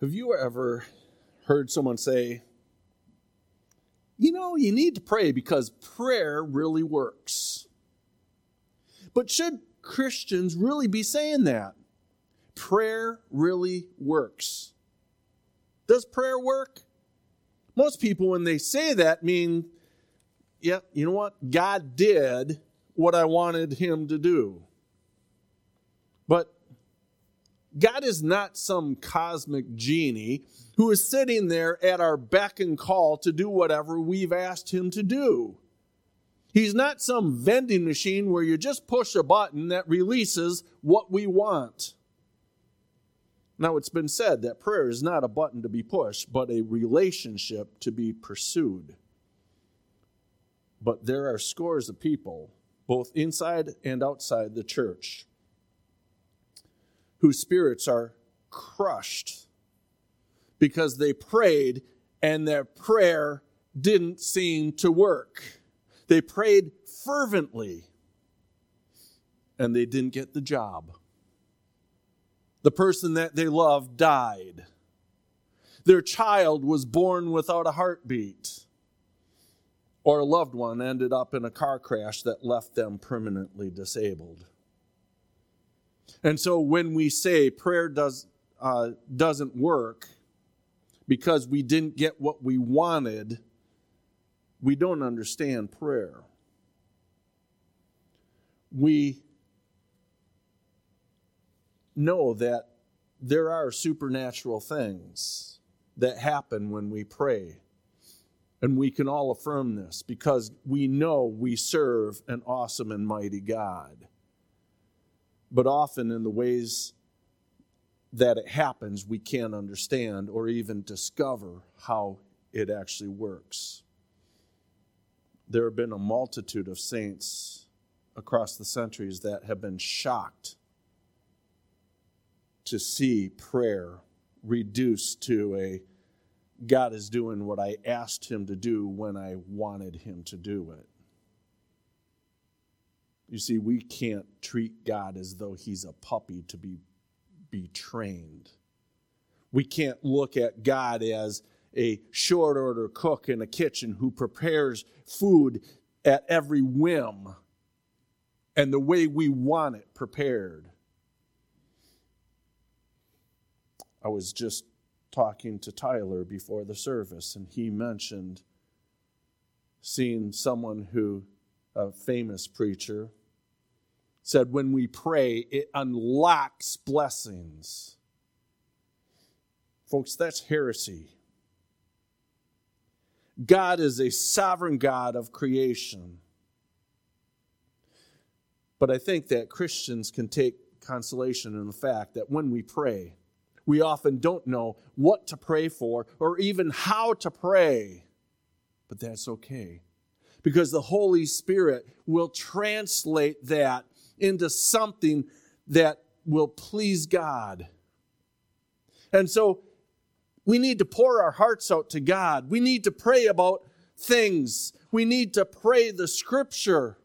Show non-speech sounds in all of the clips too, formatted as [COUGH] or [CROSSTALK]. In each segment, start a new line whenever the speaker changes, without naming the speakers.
Have you ever heard someone say, you know, you need to pray because prayer really works? But should Christians really be saying that? Prayer really works. Does prayer work? Most people, when they say that, mean, yeah, you know what? God did what I wanted him to do. But God is not some cosmic genie who is sitting there at our beck and call to do whatever we've asked him to do. He's not some vending machine where you just push a button that releases what we want. Now, it's been said that prayer is not a button to be pushed, but a relationship to be pursued. But there are scores of people, both inside and outside the church, whose spirits are crushed because they prayed and their prayer didn't seem to work. They prayed fervently and they didn't get the job. The person that they loved died. Their child was born without a heartbeat. Or a loved one ended up in a car crash that left them permanently disabled. And so when we say prayer does, uh, doesn't work because we didn't get what we wanted, we don't understand prayer. We know that there are supernatural things that happen when we pray. And we can all affirm this because we know we serve an awesome and mighty God but often in the ways that it happens, we can't understand or even discover how it actually works. There have been a multitude of saints across the centuries that have been shocked to see prayer reduced to a God is doing what I asked him to do when I wanted him to do it. You see, we can't treat God as though he's a puppy to be, be trained. We can't look at God as a short order cook in a kitchen who prepares food at every whim and the way we want it prepared. I was just talking to Tyler before the service, and he mentioned seeing someone who, a famous preacher, said when we pray, it unlocks blessings. Folks, that's heresy. God is a sovereign God of creation. But I think that Christians can take consolation in the fact that when we pray, we often don't know what to pray for or even how to pray. But that's okay because the Holy Spirit will translate that into something that will please God. And so we need to pour our hearts out to God. We need to pray about things. We need to pray the scripture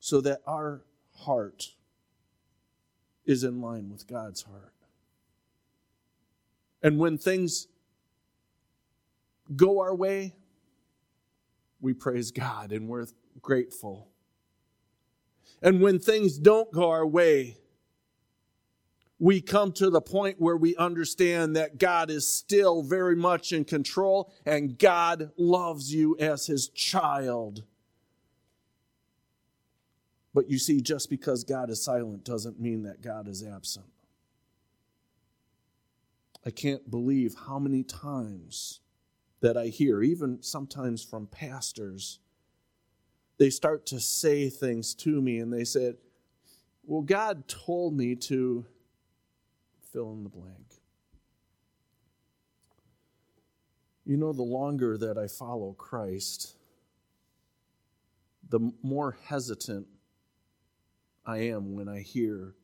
so that our heart is in line with God's heart. And when things go our way, we praise God and we're grateful. And when things don't go our way, we come to the point where we understand that God is still very much in control and God loves you as his child. But you see, just because God is silent doesn't mean that God is absent. I can't believe how many times that I hear, even sometimes from pastors, they start to say things to me and they said, Well, God told me to fill in the blank. You know, the longer that I follow Christ, the more hesitant I am when I hear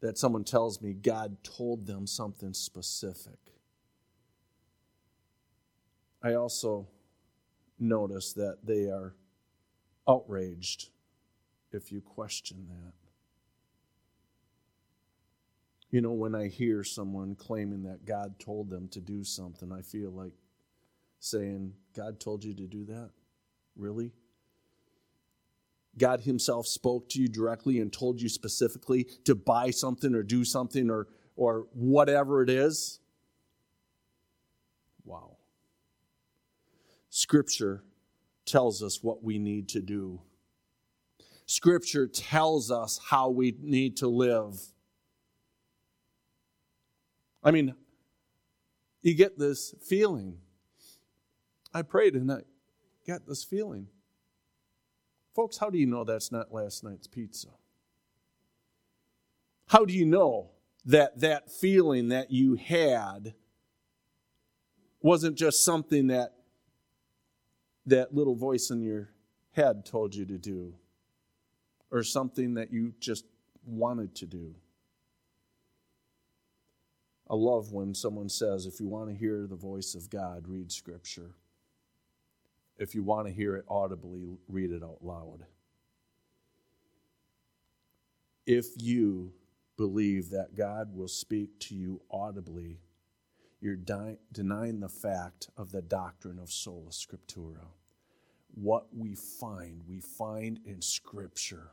that someone tells me God told them something specific. I also notice that they are outraged if you question that. You know, when I hear someone claiming that God told them to do something, I feel like saying, God told you to do that? Really? God Himself spoke to you directly and told you specifically to buy something or do something or, or whatever it is? Wow. Scripture tells us what we need to do. Scripture tells us how we need to live. I mean, you get this feeling. I prayed and I got this feeling. Folks, how do you know that's not last night's pizza? How do you know that that feeling that you had wasn't just something that that little voice in your head told you to do or something that you just wanted to do? I love when someone says, if you want to hear the voice of God, read Scripture. If you want to hear it audibly, read it out loud. If you believe that God will speak to you audibly, you're di- denying the fact of the doctrine of sola scriptura. What we find, we find in Scripture.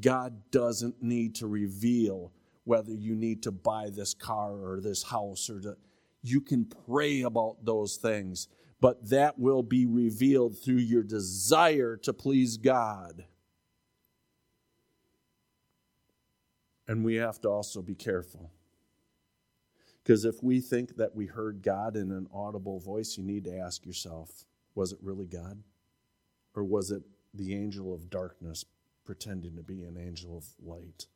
God doesn't need to reveal whether you need to buy this car or this house or to, you can pray about those things but that will be revealed through your desire to please God. And we have to also be careful. Because if we think that we heard God in an audible voice, you need to ask yourself was it really God? Or was it the angel of darkness pretending to be an angel of light?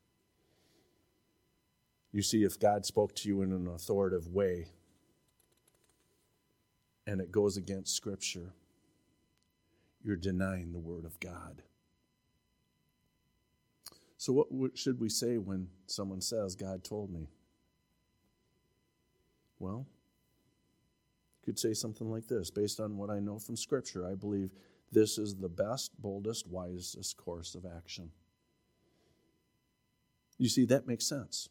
You see, if God spoke to you in an authoritative way, and it goes against Scripture, you're denying the Word of God. So, what should we say when someone says, God told me? Well, you could say something like this based on what I know from Scripture, I believe this is the best, boldest, wisest course of action. You see, that makes sense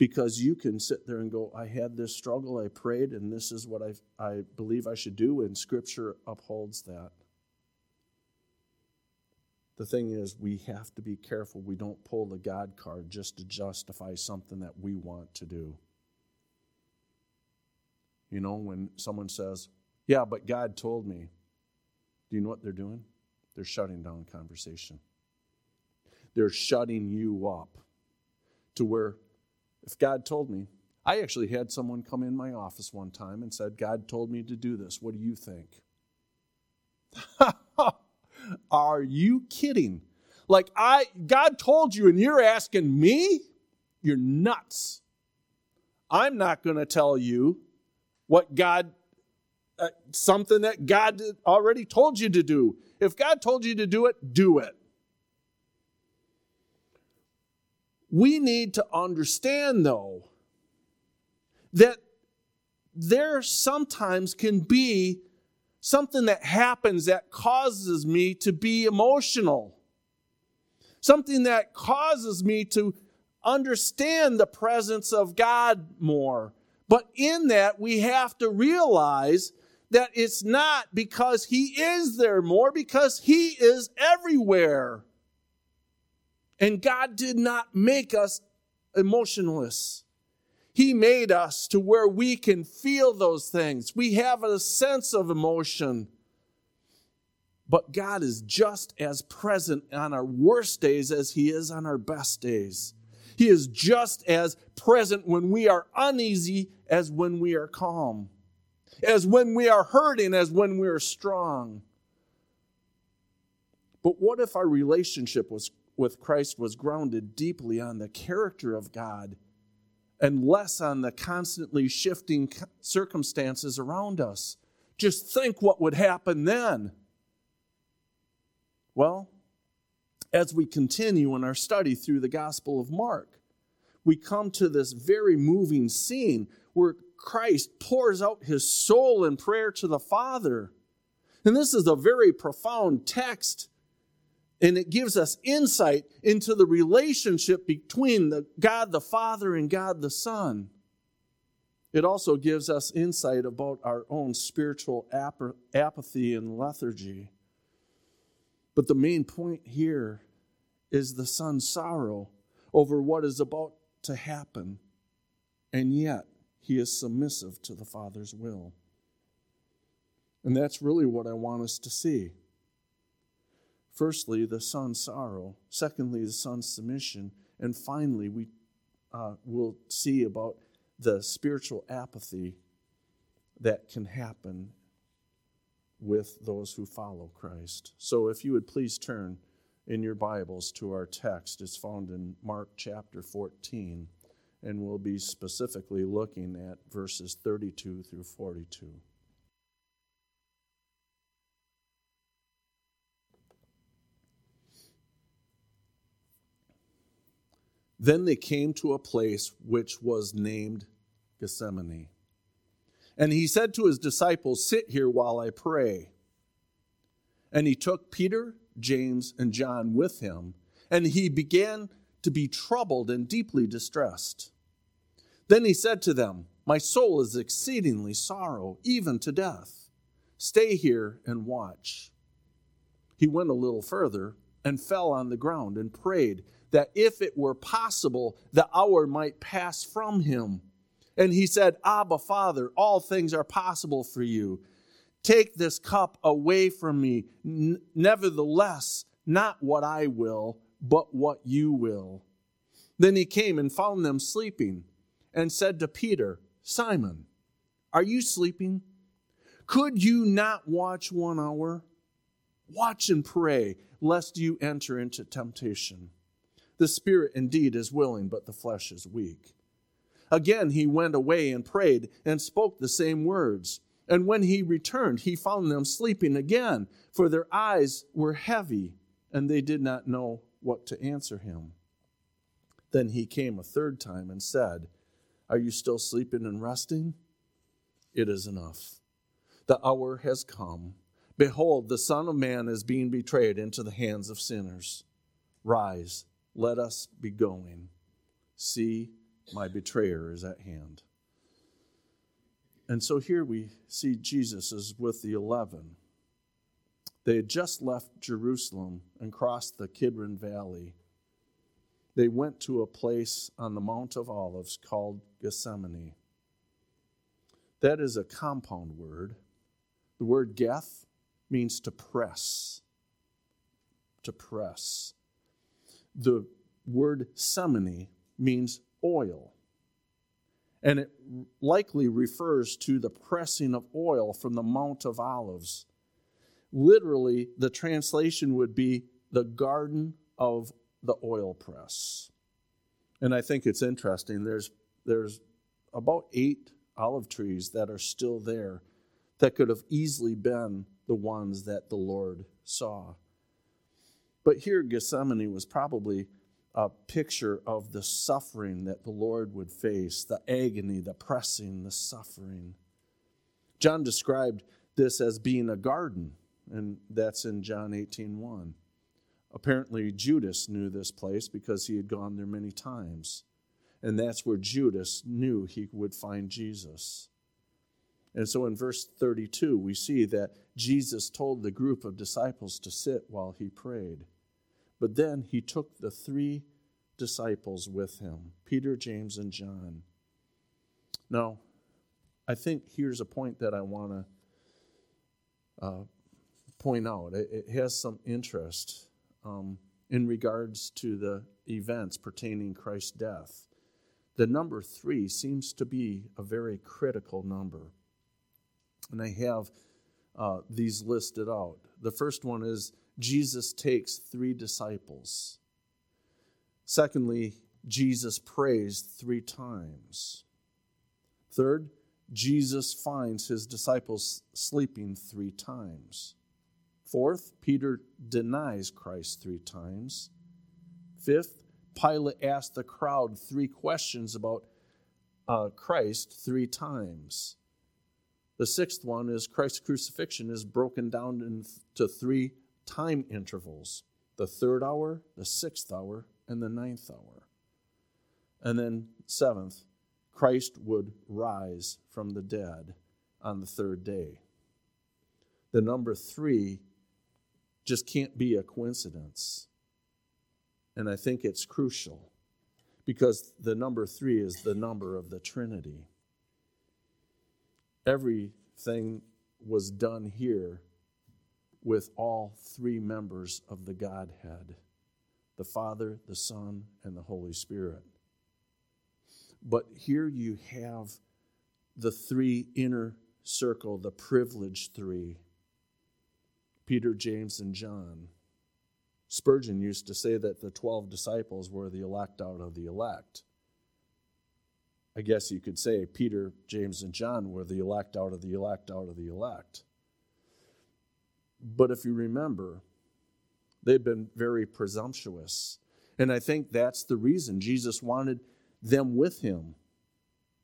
because you can sit there and go, I had this struggle, I prayed, and this is what I, I believe I should do, and Scripture upholds that. The thing is, we have to be careful we don't pull the God card just to justify something that we want to do. You know, when someone says, Yeah, but God told me, do you know what they're doing? They're shutting down conversation. They're shutting you up to where if God told me, I actually had someone come in my office one time and said, God told me to do this. What do you think? [LAUGHS] Are you kidding? Like I God told you and you're asking me? You're nuts. I'm not going to tell you what God uh, something that God already told you to do. If God told you to do it, do it. we need to understand, though, that there sometimes can be something that happens that causes me to be emotional, something that causes me to understand the presence of God more. But in that, we have to realize that it's not because He is there more, because He is everywhere. And God did not make us emotionless. He made us to where we can feel those things. We have a sense of emotion. But God is just as present on our worst days as He is on our best days. He is just as present when we are uneasy as when we are calm, as when we are hurting as when we are strong. But what if our relationship was with Christ was grounded deeply on the character of God and less on the constantly shifting circumstances around us. Just think what would happen then. Well, as we continue in our study through the Gospel of Mark, we come to this very moving scene where Christ pours out his soul in prayer to the Father. And this is a very profound text And it gives us insight into the relationship between the God the Father and God the Son. It also gives us insight about our own spiritual ap- apathy and lethargy. But the main point here is the son's sorrow over what is about to happen, and yet he is submissive to the father's will. And that's really what I want us to see. Firstly, the son's sorrow. Secondly, the son's submission. And finally, we uh, will see about the spiritual apathy that can happen with those who follow Christ. So, if you would please turn in your Bibles to our text, it's found in Mark chapter 14, and we'll be specifically looking at verses 32 through 42. Then they came to a place which was named Gethsemane. And he said to his disciples, Sit here while I pray. And he took Peter, James, and John with him, and he began to be troubled and deeply distressed. Then he said to them, My soul is exceedingly sorrow, even to death. Stay here and watch. He went a little further and fell on the ground and prayed that if it were possible, the hour might pass from him. And he said, Abba, Father, all things are possible for you. Take this cup away from me. N- nevertheless, not what I will, but what you will. Then he came and found them sleeping and said to Peter, Simon, are you sleeping? Could you not watch one hour? Watch and pray, lest you enter into temptation. The spirit indeed is willing, but the flesh is weak. Again he went away and prayed and spoke the same words. And when he returned, he found them sleeping again, for their eyes were heavy, and they did not know what to answer him. Then he came a third time and said, Are you still sleeping and resting? It is enough. The hour has come. Behold, the Son of Man is being betrayed into the hands of sinners. Rise let us be going. See, my betrayer is at hand. And so here we see Jesus is with the eleven. They had just left Jerusalem and crossed the Kidron Valley. They went to a place on the Mount of Olives called Gethsemane. That is a compound word. The word geth means to press. To press. The word semene means oil. And it likely refers to the pressing of oil from the Mount of Olives. Literally, the translation would be the garden of the oil press. And I think it's interesting. There's, there's about eight olive trees that are still there that could have easily been the ones that the Lord saw. But here, Gethsemane was probably a picture of the suffering that the Lord would face, the agony, the pressing, the suffering. John described this as being a garden, and that's in John 18 1. Apparently, Judas knew this place because he had gone there many times. And that's where Judas knew he would find Jesus. And so in verse 32, we see that Jesus told the group of disciples to sit while he prayed. But then he took the three disciples with him Peter, James, and John. Now, I think here's a point that I want to uh, point out. It, it, has some interest um, in regards to the events pertaining Christ's death. The number three seems to be a very critical number. And I have uh, these listed out. The first one is Jesus takes three disciples. Secondly, Jesus prays three times. Third, Jesus finds his disciples sleeping three times. Fourth, Peter denies Christ three times. Fifth, Pilate asks the crowd three questions about uh, Christ three times. The sixth one is Christ's crucifixion is broken down into three time intervals. the third hour, the sixth hour, and the ninth hour. And then, seventh, Christ would rise from the dead on the third day. The number three just can't be a coincidence. And I think it's crucial because the number three is the number of the Trinity. Everything was done here with all three members of the Godhead the Father, the Son, and the Holy Spirit. But here you have the three inner circle, the privileged three Peter, James, and John. Spurgeon used to say that the 12 disciples were the elect out of the elect. I guess you could say Peter, James, and John were the elect out of the elect out of the elect. But if you remember, they've been very presumptuous. And I think that's the reason Jesus wanted them with him.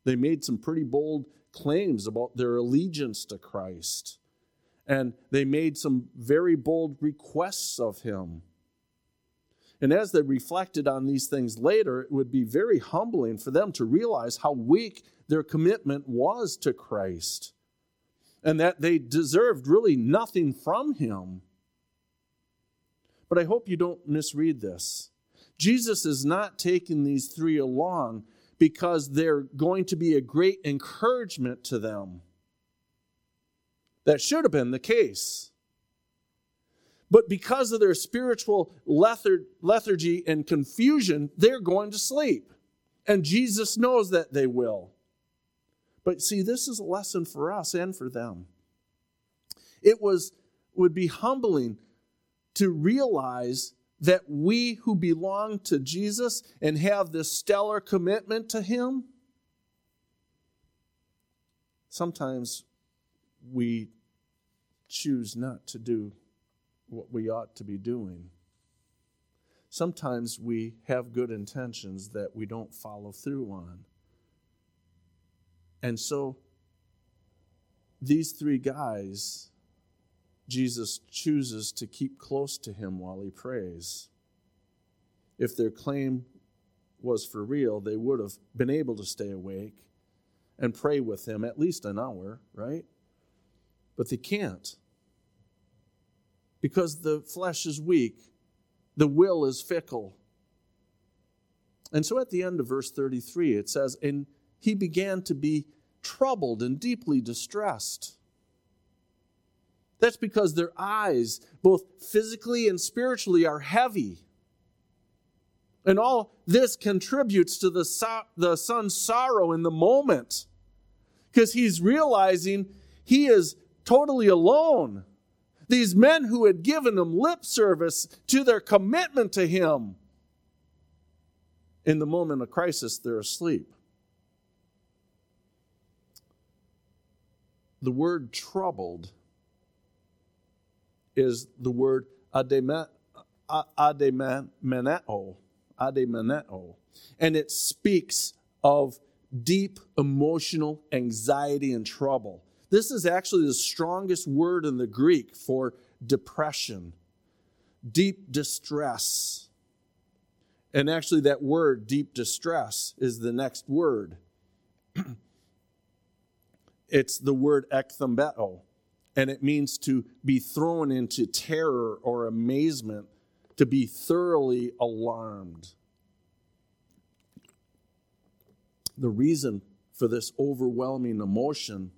They made some pretty bold claims about their allegiance to Christ. And they made some very bold requests of him. And as they reflected on these things later, it would be very humbling for them to realize how weak their commitment was to Christ and that they deserved really nothing from him. But I hope you don't misread this. Jesus is not taking these three along because they're going to be a great encouragement to them. That should have been the case. But because of their spiritual lethargy and confusion, they're going to sleep. And Jesus knows that they will. But see, this is a lesson for us and for them. It was would be humbling to realize that we who belong to Jesus and have this stellar commitment to him sometimes we choose not to do what we ought to be doing. Sometimes we have good intentions that we don't follow through on. And so these three guys, Jesus chooses to keep close to him while he prays. If their claim was for real, they would have been able to stay awake and pray with him at least an hour, right? But they can't because the flesh is weak, the will is fickle. And so at the end of verse 33, it says, And he began to be troubled and deeply distressed. That's because their eyes, both physically and spiritually, are heavy. And all this contributes to the, so- the son's sorrow in the moment because he's realizing he is totally alone. These men who had given him lip service to their commitment to him, in the moment of crisis, they're asleep. The word troubled is the word ademoneo, ademoneo, and it speaks of deep emotional anxiety and trouble. This is actually the strongest word in the Greek for depression, deep distress. And actually, that word, deep distress, is the next word. [CLEARS THROAT] it's the word ekthambeo, and it means to be thrown into terror or amazement, to be thoroughly alarmed. The reason for this overwhelming emotion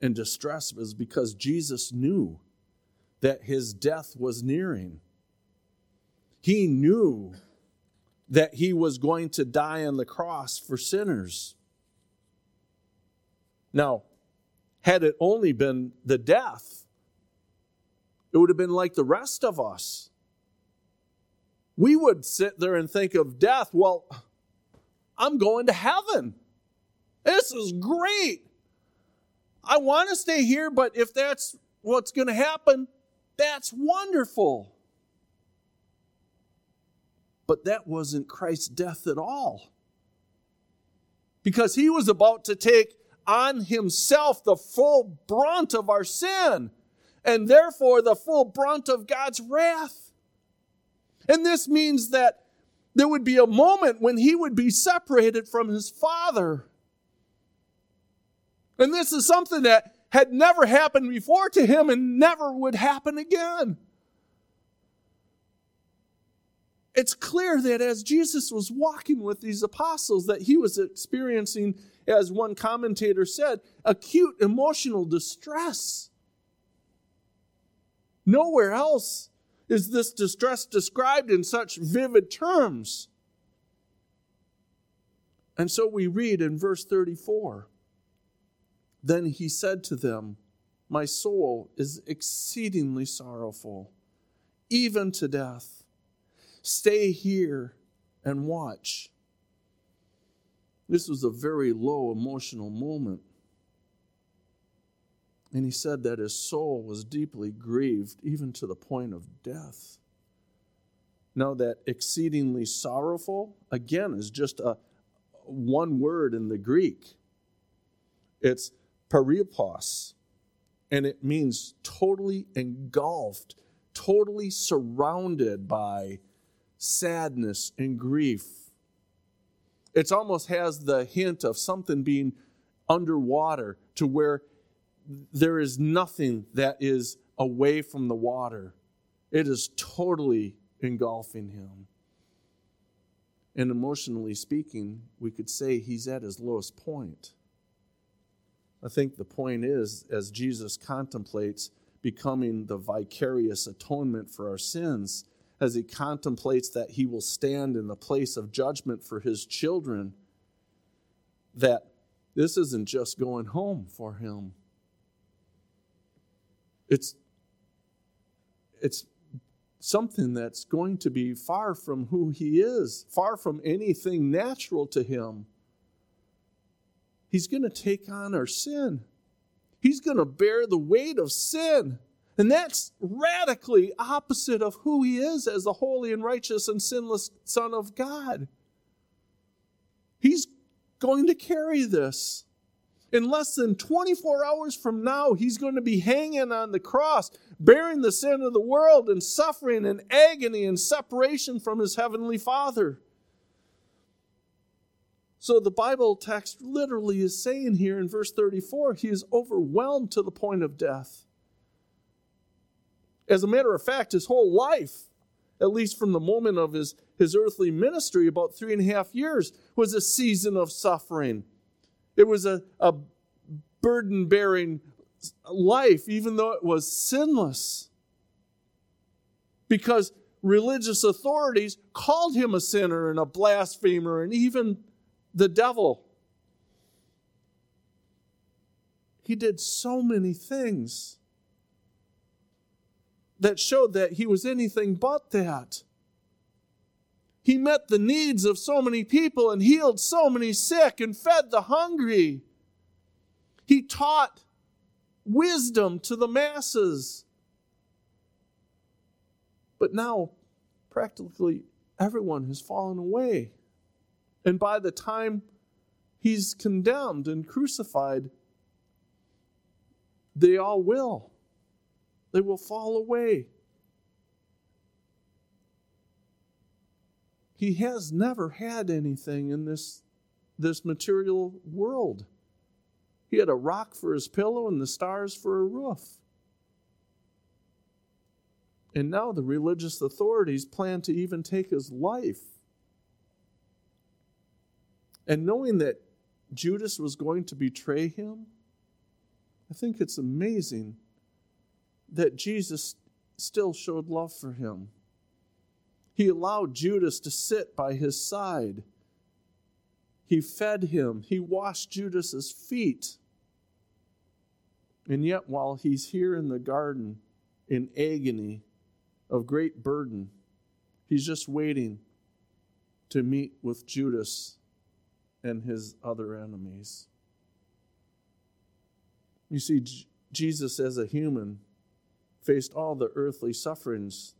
and distress was because Jesus knew that his death was nearing. He knew that he was going to die on the cross for sinners. Now, had it only been the death, it would have been like the rest of us. We would sit there and think of death, well, I'm going to heaven. This is great. I want to stay here, but if that's what's going to happen, that's wonderful. But that wasn't Christ's death at all. Because he was about to take on himself the full brunt of our sin, and therefore the full brunt of God's wrath. And this means that there would be a moment when he would be separated from his father. And this is something that had never happened before to him and never would happen again. It's clear that as Jesus was walking with these apostles that he was experiencing as one commentator said, acute emotional distress. Nowhere else is this distress described in such vivid terms. And so we read in verse 34 Then he said to them, My soul is exceedingly sorrowful, even to death. Stay here and watch. This was a very low emotional moment. And he said that his soul was deeply grieved, even to the point of death. Now, that exceedingly sorrowful, again, is just a one word in the Greek. It's perilupos, and it means totally engulfed, totally surrounded by sadness and grief it almost has the hint of something being underwater to where there is nothing that is away from the water. It is totally engulfing him. And emotionally speaking, we could say he's at his lowest point. I think the point is, as Jesus contemplates becoming the vicarious atonement for our sins, as he contemplates that he will stand in the place of judgment for his children, that this isn't just going home for him. It's, it's something that's going to be far from who he is, far from anything natural to him. He's going to take on our sin. He's going to bear the weight of sin. And that's radically opposite of who he is as the holy and righteous and sinless Son of God. He's going to carry this. In less than 24 hours from now, he's going to be hanging on the cross, bearing the sin of the world and suffering and agony and separation from his heavenly Father. So the Bible text literally is saying here in verse 34 he is overwhelmed to the point of death. As a matter of fact, his whole life, at least from the moment of his, his earthly ministry, about three and a half years, was a season of suffering. It was a, a burden bearing life, even though it was sinless. Because religious authorities called him a sinner and a blasphemer and even the devil. He did so many things that showed that he was anything but that. He met the needs of so many people and healed so many sick and fed the hungry. He taught wisdom to the masses. But now, practically everyone has fallen away. And by the time he's condemned and crucified, they all will. They will fall away. He has never had anything in this, this material world. He had a rock for his pillow and the stars for a roof. And now the religious authorities plan to even take his life. And knowing that Judas was going to betray him, I think it's amazing that Jesus still showed love for him. He allowed Judas to sit by his side. He fed him. He washed Judas's feet. And yet, while he's here in the garden in agony of great burden, he's just waiting to meet with Judas and his other enemies. You see, J- Jesus as a human faced all the earthly sufferings,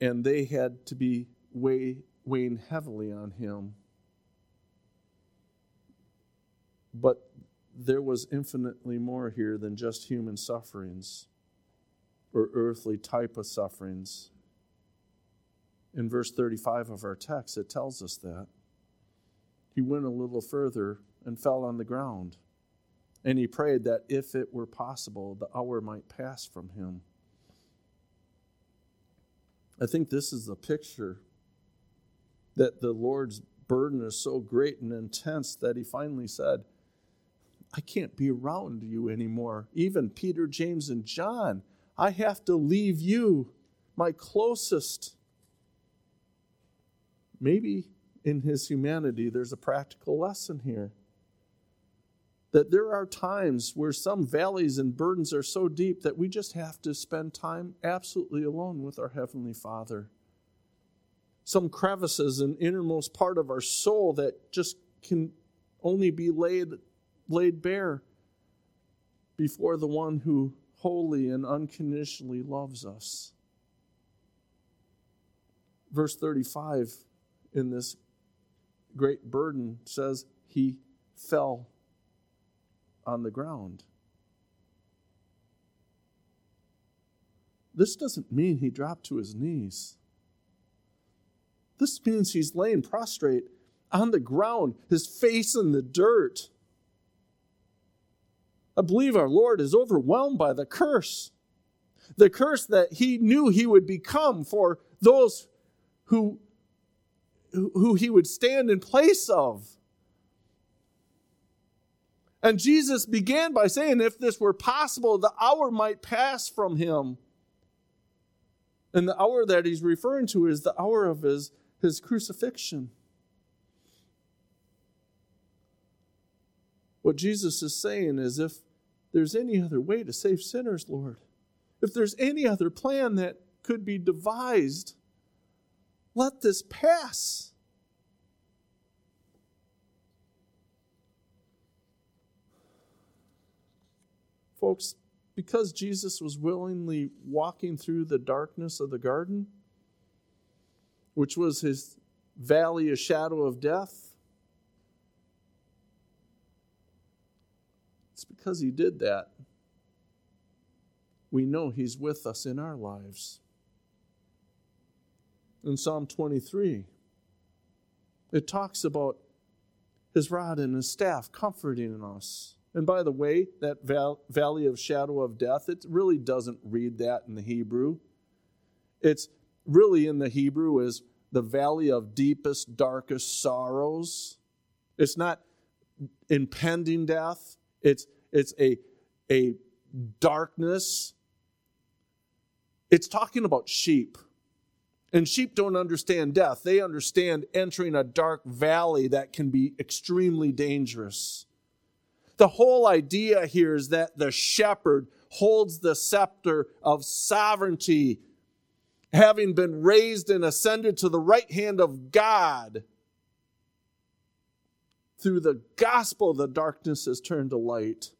and they had to be weigh, weighing heavily on him. But there was infinitely more here than just human sufferings or earthly type of sufferings. In verse 35 of our text, it tells us that. He went a little further and fell on the ground. And he prayed that if it were possible, the hour might pass from him. I think this is the picture that the Lord's burden is so great and intense that he finally said, I can't be around you anymore. Even Peter, James, and John, I have to leave you, my closest. Maybe in his humanity, there's a practical lesson here. That there are times where some valleys and burdens are so deep that we just have to spend time absolutely alone with our Heavenly Father. Some crevices in innermost part of our soul that just can only be laid, laid bare before the one who wholly and unconditionally loves us. Verse 35 in this great burden says he fell on the ground. This doesn't mean he dropped to his knees. This means he's laying prostrate on the ground, his face in the dirt. I believe our Lord is overwhelmed by the curse. The curse that he knew he would become for those who who he would stand in place of. And Jesus began by saying, if this were possible, the hour might pass from him. And the hour that he's referring to is the hour of his, his crucifixion. What Jesus is saying is if there's any other way to save sinners, Lord, if there's any other plan that could be devised, let this pass. Folks, because Jesus was willingly walking through the darkness of the garden, which was his valley, a shadow of death, it's because he did that. We know he's with us in our lives in Psalm 23. It talks about his rod and his staff comforting us. And by the way, that val- valley of shadow of death, it really doesn't read that in the Hebrew. It's really in the Hebrew is the valley of deepest, darkest sorrows. It's not impending death. It's it's a a darkness. It's talking about sheep. And sheep don't understand death. They understand entering a dark valley that can be extremely dangerous. The whole idea here is that the shepherd holds the scepter of sovereignty, having been raised and ascended to the right hand of God. Through the gospel, the darkness is turned to light.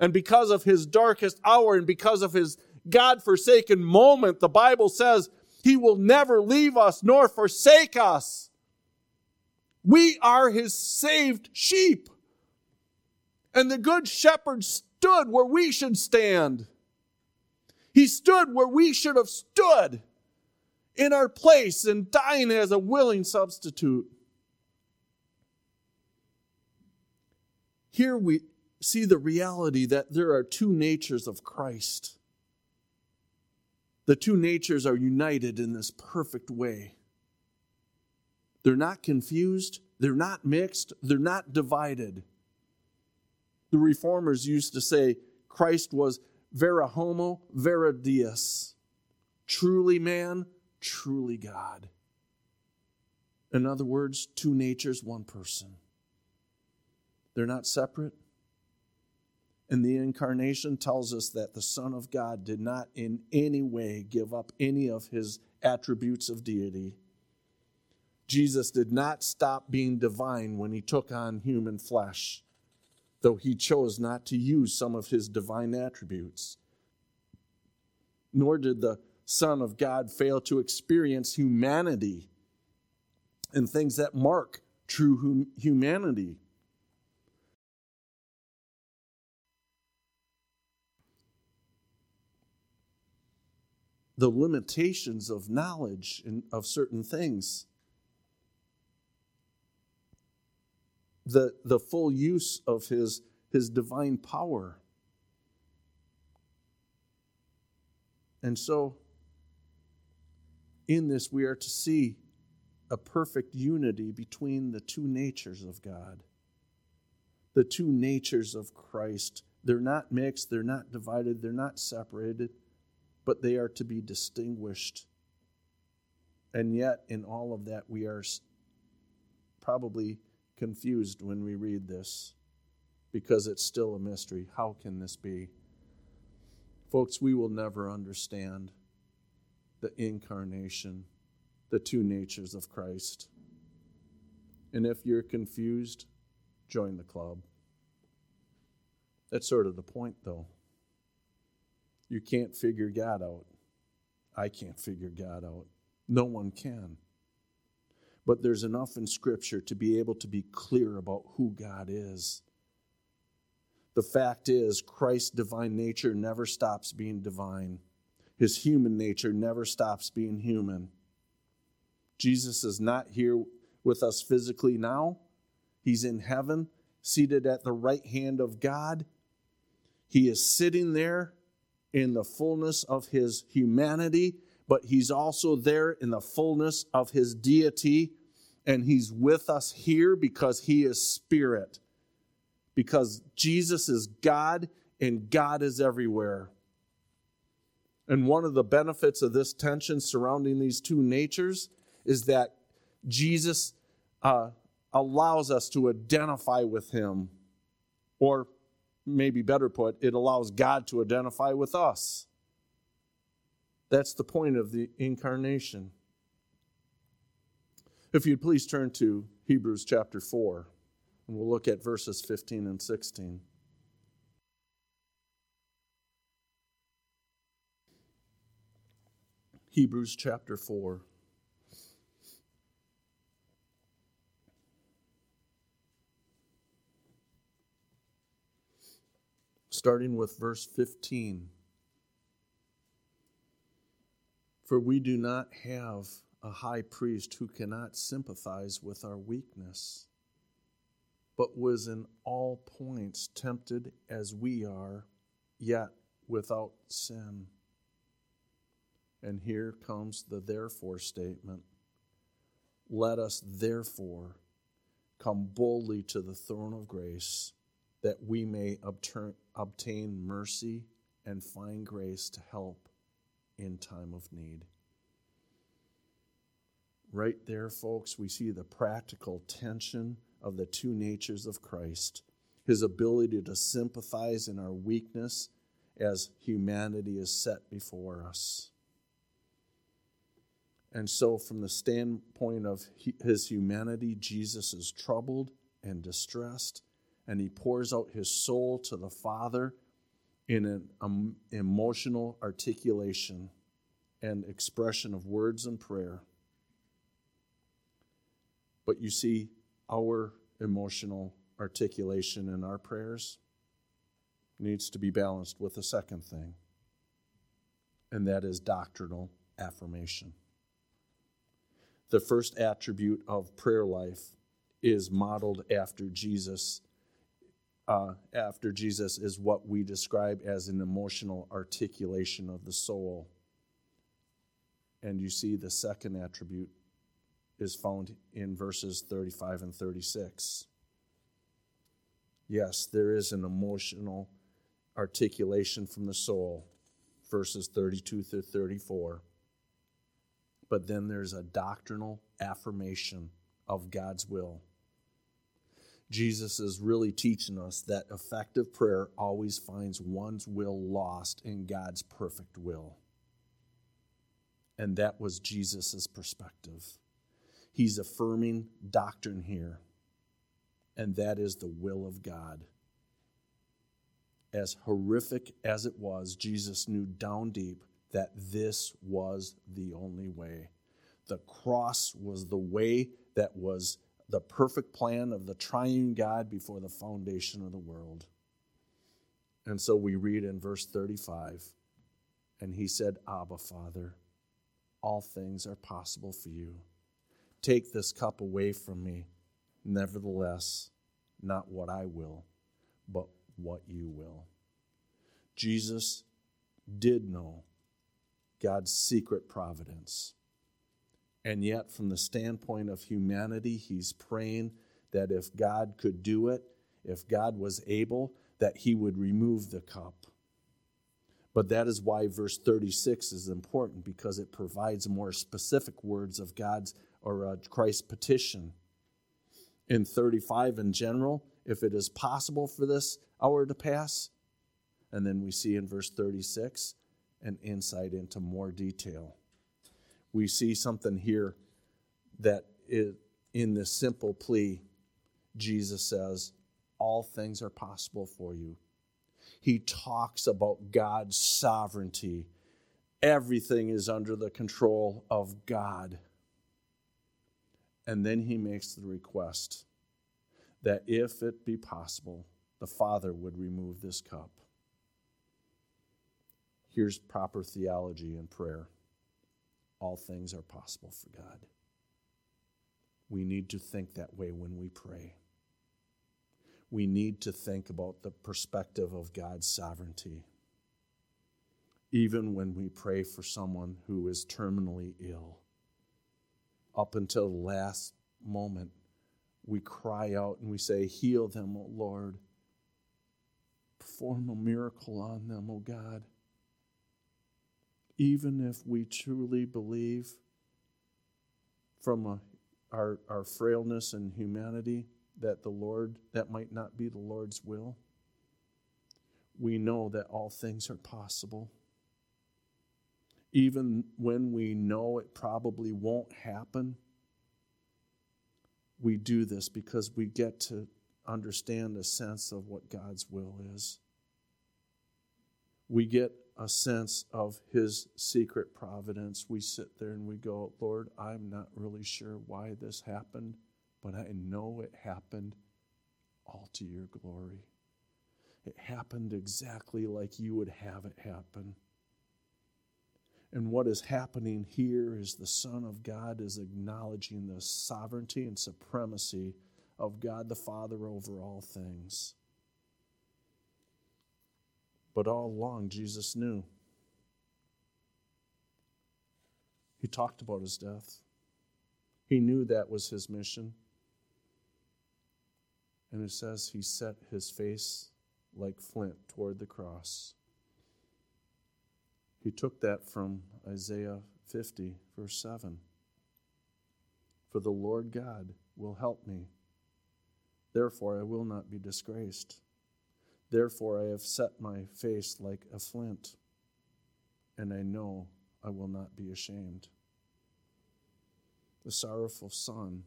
And because of his darkest hour and because of his God forsaken moment, the Bible says he will never leave us nor forsake us. We are his saved sheep. And the good shepherd stood where we should stand. He stood where we should have stood in our place and dying as a willing substitute. Here we see the reality that there are two natures of Christ. The two natures are united in this perfect way. They're not confused, they're not mixed, they're not divided. The reformers used to say Christ was vera homo, vera deus, truly man, truly God. In other words, two natures, one person. They're not separate, and the incarnation tells us that the Son of God did not in any way give up any of his attributes of deity. Jesus did not stop being divine when he took on human flesh, though he chose not to use some of his divine attributes. Nor did the Son of God fail to experience humanity and things that mark true humanity. The limitations of knowledge of certain things. The, the full use of his, his divine power. And so, in this, we are to see a perfect unity between the two natures of God, the two natures of Christ. They're not mixed, they're not divided, they're not separated, but they are to be distinguished. And yet, in all of that, we are probably confused when we read this because it's still a mystery. How can this be? Folks, we will never understand the incarnation, the two natures of Christ. And if you're confused, join the club. That's sort of the point, though. You can't figure God out. I can't figure God out. No one can. But there's enough in Scripture to be able to be clear about who God is. The fact is, Christ's divine nature never stops being divine. His human nature never stops being human. Jesus is not here with us physically now. He's in heaven, seated at the right hand of God. He is sitting there in the fullness of his humanity, but he's also there in the fullness of his deity. And he's with us here because he is spirit. Because Jesus is God and God is everywhere. And one of the benefits of this tension surrounding these two natures is that Jesus uh, allows us to identify with him. Or maybe better put, it allows God to identify with us. That's the point of the incarnation. If you'd please turn to Hebrews chapter 4, and we'll look at verses 15 and 16. Hebrews chapter 4. Starting with verse 15. For we do not have a high priest who cannot sympathize with our weakness, but was in all points tempted as we are, yet without sin. And here comes the therefore statement. Let us therefore come boldly to the throne of grace that we may obtain mercy and find grace to help in time of need. Right there, folks, we see the practical tension of the two natures of Christ his ability to sympathize in our weakness as humanity is set before us. And so, from the standpoint of his humanity, Jesus is troubled and distressed, and he pours out his soul to the Father in an um, emotional articulation and expression of words and prayer. But you see, our emotional articulation in our prayers needs to be balanced with a second thing, and that is doctrinal affirmation the first attribute of prayer life is modeled after Jesus. Uh, after Jesus is what we describe as an emotional articulation of the soul. And you see the second attribute is found in verses 35 and 36. Yes, there is an emotional articulation from the soul, verses 32 through 34 but then there's a doctrinal affirmation of God's will. Jesus is really teaching us that effective prayer always finds one's will lost in God's perfect will. And that was Jesus' perspective. He's affirming doctrine here, and that is the will of God. As horrific as it was, Jesus knew down deep that this was the only way. The cross was the way that was the perfect plan of the triune God before the foundation of the world. And so we read in verse 35 And he said, Abba, Father, all things are possible for you. Take this cup away from me. Nevertheless, not what I will, but what you will. Jesus did know God's secret providence. And yet, from the standpoint of humanity, he's praying that if God could do it, if God was able, that he would remove the cup. But that is why verse 36 is important because it provides more specific words of God's or uh, Christ's petition. In 35 in general, if it is possible for this hour to pass, and then we see in verse 36 an insight into more detail. We see something here that is, in this simple plea, Jesus says, All things are possible for you. He talks about God's sovereignty. Everything is under the control of God. And then he makes the request that if it be possible, the Father would remove this cup. Here's proper theology and prayer all things are possible for God. We need to think that way when we pray. We need to think about the perspective of God's sovereignty. Even when we pray for someone who is terminally ill, up until the last moment, we cry out and we say, Heal them, O Lord. Perform a miracle on them, O God. Even if we truly believe from a, our, our frailness and humanity that the Lord, that might not be the Lord's will, we know that all things are possible. Even when we know it probably won't happen, we do this because we get to understand a sense of what God's will is. We get a sense of His secret providence. We sit there and we go, Lord, I'm not really sure why this happened, but I know it happened all to your glory. It happened exactly like you would have it happen. And what is happening here is the Son of God is acknowledging the sovereignty and supremacy of God the Father over all things. But all along, Jesus knew. He talked about his death. He knew that was his mission. And it says he set his face like flint toward the cross. He took that from Isaiah 50, verse 7. For the Lord God will help me. Therefore, I will not be disgraced. Therefore, I have set my face like a flint, and I know I will not be ashamed. The sorrowful son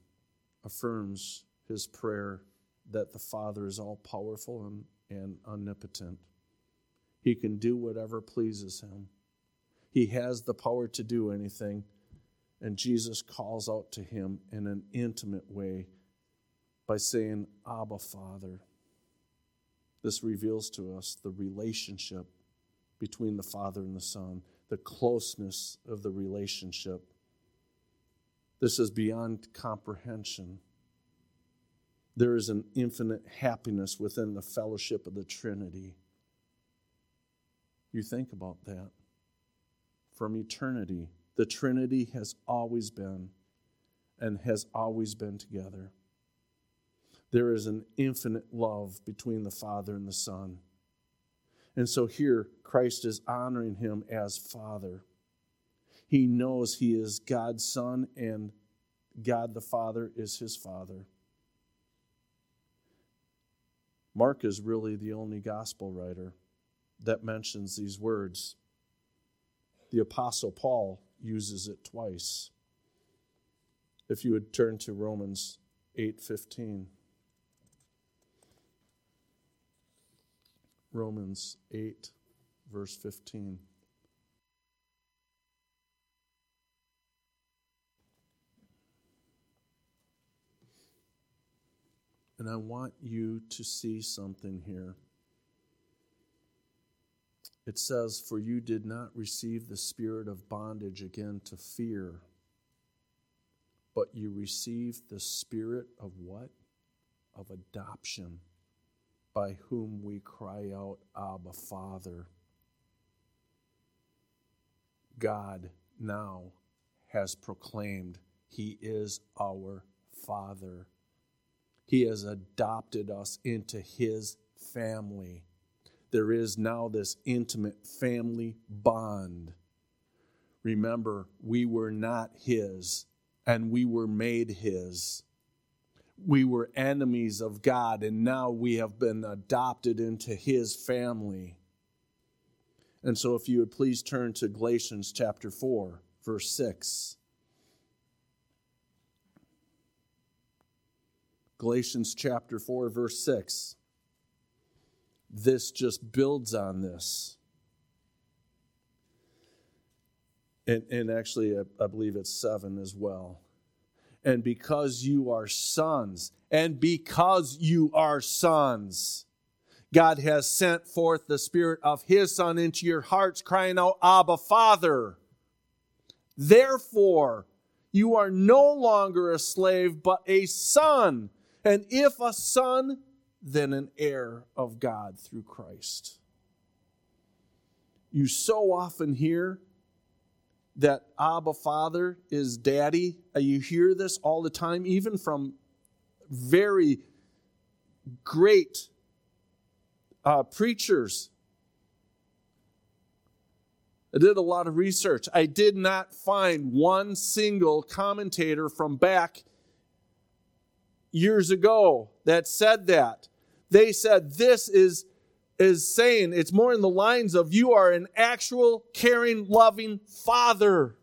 affirms his prayer that the Father is all powerful and, and omnipotent. He can do whatever pleases him. He has the power to do anything. And Jesus calls out to him in an intimate way by saying, Abba, Father. This reveals to us the relationship between the Father and the Son, the closeness of the relationship. This is beyond comprehension. There is an infinite happiness within the fellowship of the Trinity. You think about that from eternity. The Trinity has always been and has always been together. There is an infinite love between the Father and the Son. And so here, Christ is honoring him as Father. He knows he is God's Son and God the Father is his Father. Mark is really the only gospel writer that mentions these words the Apostle Paul uses it twice. If you would turn to Romans 8:15. Romans 8 verse 15. And I want you to see something here. it says, For you did not receive the spirit of bondage again to fear, but you received the spirit of what? Of adoption, by whom we cry out, Abba, Father. God now has proclaimed He is our Father. He has adopted us into His family. There is now this intimate family bond. Remember, we were not His, and we were made His. We were enemies of God, and now we have been adopted into His family. And so, if you would please turn to Galatians chapter 4, verse 6. Galatians chapter 4, verse 6. This just builds on this. And, and actually, I, I believe it's 7 as well. And because you are sons, and because you are sons, God has sent forth the Spirit of His Son into your hearts, crying out, Abba, Father. Therefore, you are no longer a slave, but a son. And if a son, then an heir of God through Christ. You so often hear that Abba Father is daddy. Uh, you hear this all the time, even from very great uh, preachers. I did a lot of research. I did not find one single commentator from back years ago that said that. They said this is is saying it's more in the lines of you are an actual caring loving father.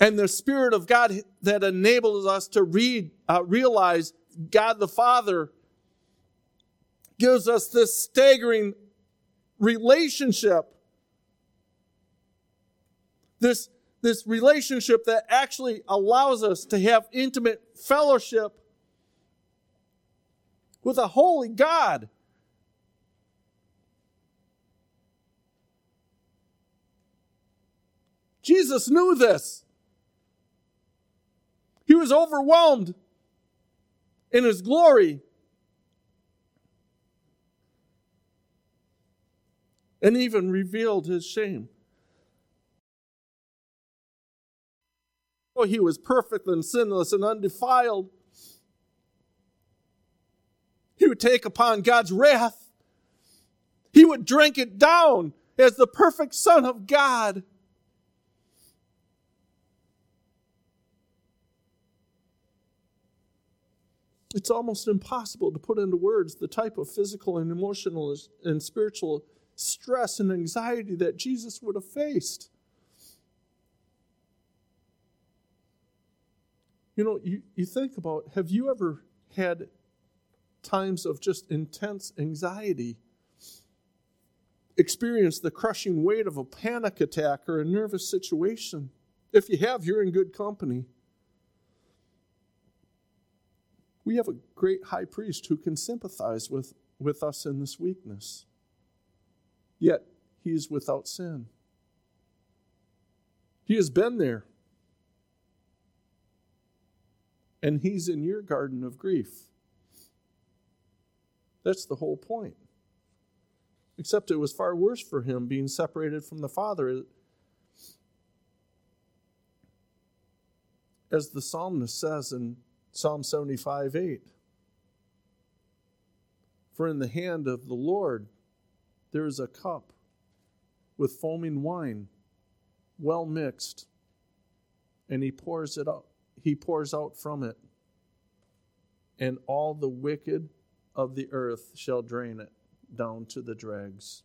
and the Spirit of God that enables us to read, uh, realize God the Father gives us this staggering relationship. This, this relationship that actually allows us to have intimate fellowship with a holy God. Jesus knew this. He was overwhelmed in his glory. And even revealed his shame. Oh, he was perfect and sinless and undefiled. He would take upon God's wrath. He would drink it down as the perfect Son of God. it's almost impossible to put into words the type of physical and emotional and spiritual stress and anxiety that Jesus would have faced. You know, you, you think about have you ever had times of just intense anxiety? experience the crushing weight of a panic attack or a nervous situation? If you have, you're in good company. We have a great high priest who can sympathize with, with us in this weakness. Yet, he is without sin. He has been there. And he's in your garden of grief. That's the whole point. Except it was far worse for him being separated from the Father. As the psalmist says in Psalm 75 8. For in the hand of the Lord there is a cup with foaming wine, well mixed, and he pours it out, he pours out from it, and all the wicked of the earth shall drain it down to the dregs.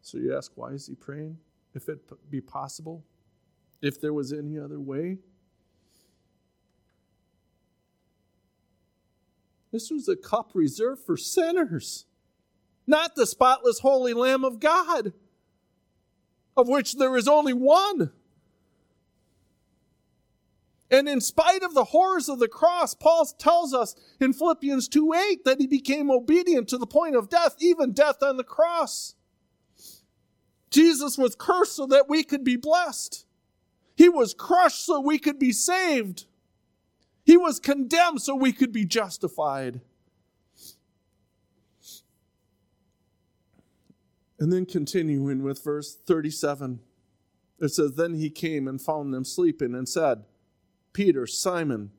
So you ask, why is he praying? If it be possible, if there was any other way. This was a cup reserved for sinners, not the spotless holy Lamb of God. Of which there is only one. And in spite of the horrors of the cross, Paul tells us in Philippians 2 8 that he became obedient to the point of death, even death on the cross. Jesus was cursed so that we could be blessed. He was crushed so we could be saved. He was condemned so we could be justified. And then continuing with verse 37, it says, Then he came and found them sleeping and said, Peter, Simon,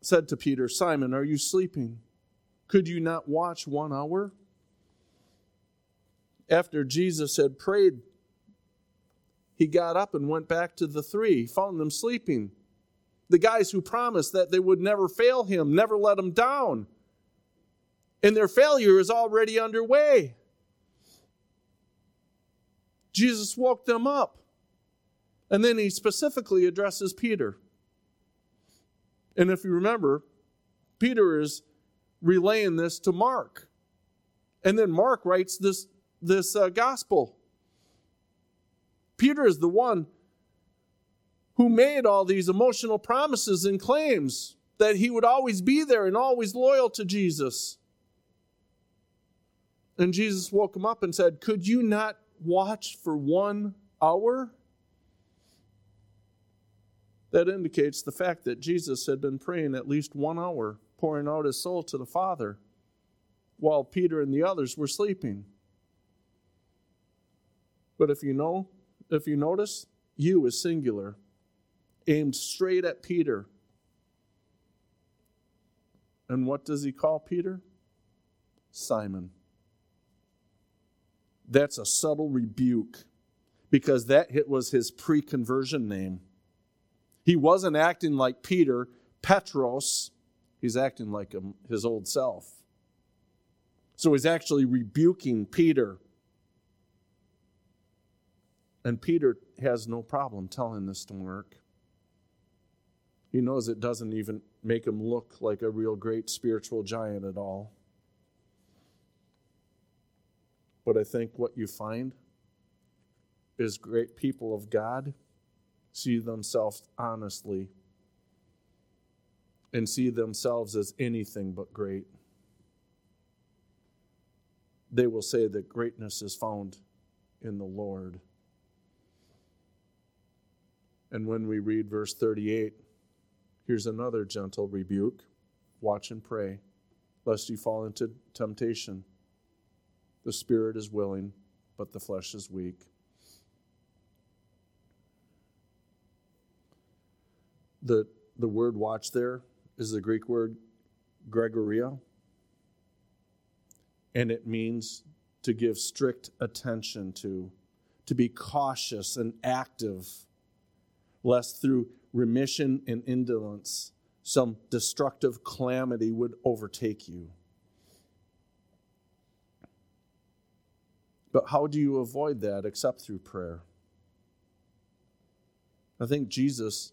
said to Peter, Simon, are you sleeping? Could you not watch one hour? After Jesus had prayed, he got up and went back to the three, found them sleeping. The guys who promised that they would never fail him, never let him down. And their failure is already underway. Jesus woke them up. And then he specifically addresses Peter. And if you remember, Peter is relaying this to Mark. And then Mark writes this, this uh, gospel. Peter is the one who made all these emotional promises and claims that he would always be there and always loyal to Jesus. And Jesus woke him up and said, Could you not watch for one hour? That indicates the fact that Jesus had been praying at least one hour, pouring out his soul to the Father, while Peter and the others were sleeping. But if you know, if you notice, you is singular, aimed straight at Peter. And what does he call Peter? Simon. That's a subtle rebuke because that was his pre conversion name. He wasn't acting like Peter, Petros. He's acting like um, his old self. So he's actually rebuking Peter. And Peter has no problem telling this to Mark. He knows it doesn't even make him look like a real great spiritual giant at all. But I think what you find is great people of God see themselves honestly and see themselves as anything but great. They will say that greatness is found in the Lord. And when we read verse 38, here's another gentle rebuke watch and pray, lest you fall into temptation. The spirit is willing, but the flesh is weak. The, the word watch there is the Greek word gregoreo, and it means to give strict attention to, to be cautious and active, lest through remission and indolence some destructive calamity would overtake you. But how do you avoid that except through prayer? I think Jesus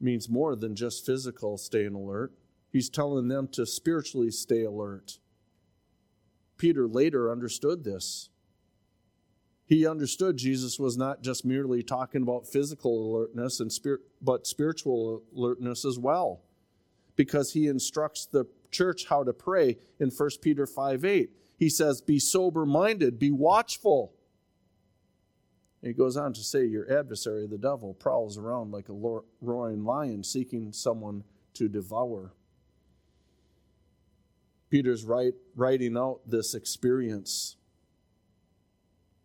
means more than just physical staying alert. He's telling them to spiritually stay alert. Peter later understood this. He understood Jesus was not just merely talking about physical alertness and spirit, but spiritual alertness as well. Because he instructs the church how to pray in 1 Peter 5 8. He says, Be sober minded, be watchful. He goes on to say, Your adversary, the devil, prowls around like a roaring lion seeking someone to devour. Peter's writing out this experience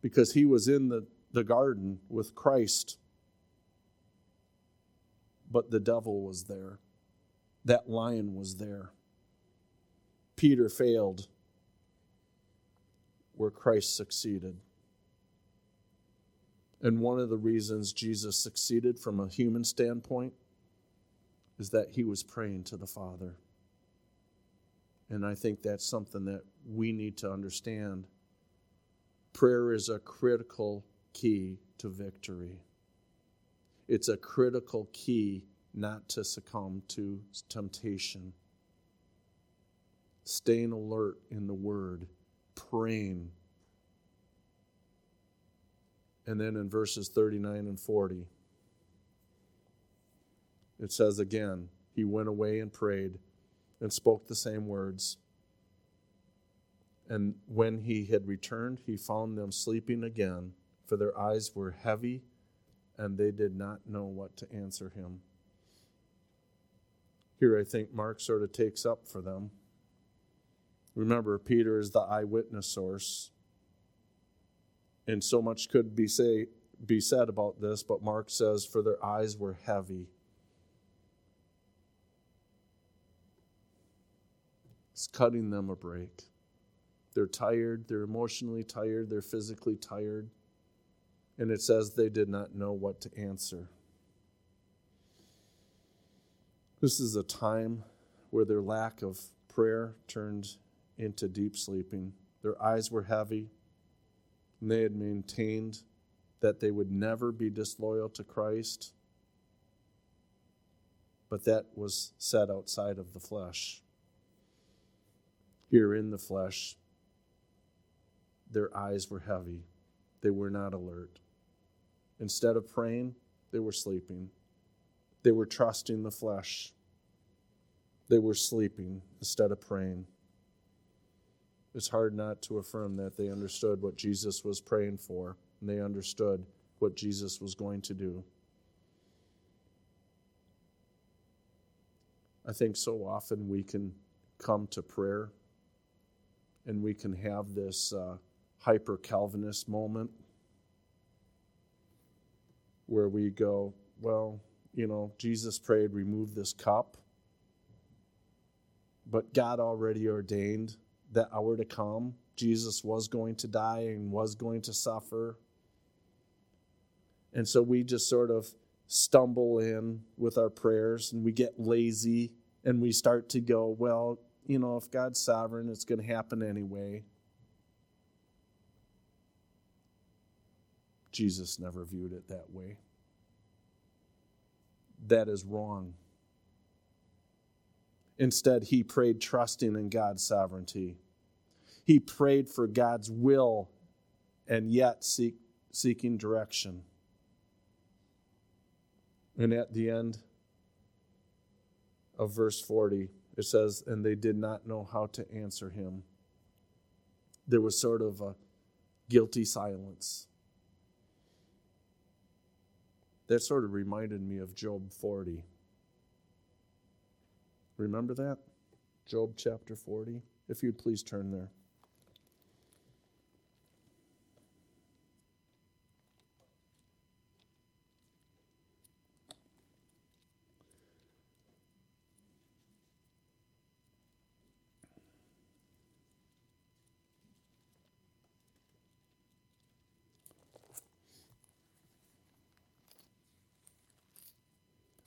because he was in the, the garden with Christ, but the devil was there. That lion was there. Peter failed where Christ succeeded. And one of the reasons Jesus succeeded from a human standpoint is that he was praying to the Father. And I think that's something that we need to understand. Prayer is a critical key to victory. It's a critical key not to succumb to temptation. Staying alert in the Word, praying And then in verses 39 and 40, it says again, he went away and prayed and spoke the same words. And when he had returned, he found them sleeping again, for their eyes were heavy, and they did not know what to answer him. Here, I think Mark sort of takes up for them. Remember, Peter is the eyewitness source. And so much could be, say, be said about this, but Mark says, For their eyes were heavy. It's cutting them a break. They're tired, they're emotionally tired, they're physically tired. And it says they did not know what to answer. This is a time where their lack of prayer turned into deep sleeping. Their eyes were heavy, and they had maintained that they would never be disloyal to Christ. But that was set outside of the flesh. Here in the flesh, their eyes were heavy. They were not alert. Instead of praying, they were sleeping. They were trusting the flesh. They were sleeping instead of praying. It's hard not to affirm that they understood what Jesus was praying for and they understood what Jesus was going to do. I think so often we can come to prayer and we can have this uh, hyper Calvinist moment where we go, well, you know, Jesus prayed, remove this cup. But God already ordained that hour to come. Jesus was going to die and was going to suffer. And so we just sort of stumble in with our prayers and we get lazy and we start to go, well, you know, if God's sovereign, it's going to happen anyway. Jesus never viewed it that way. That is wrong. Instead, he prayed trusting in God's sovereignty. He prayed for God's will and yet seek, seeking direction. And at the end of verse 40, it says, And they did not know how to answer him. There was sort of a guilty silence. That sort of reminded me of Job 40. Remember that? Job chapter 40? If you'd please turn there.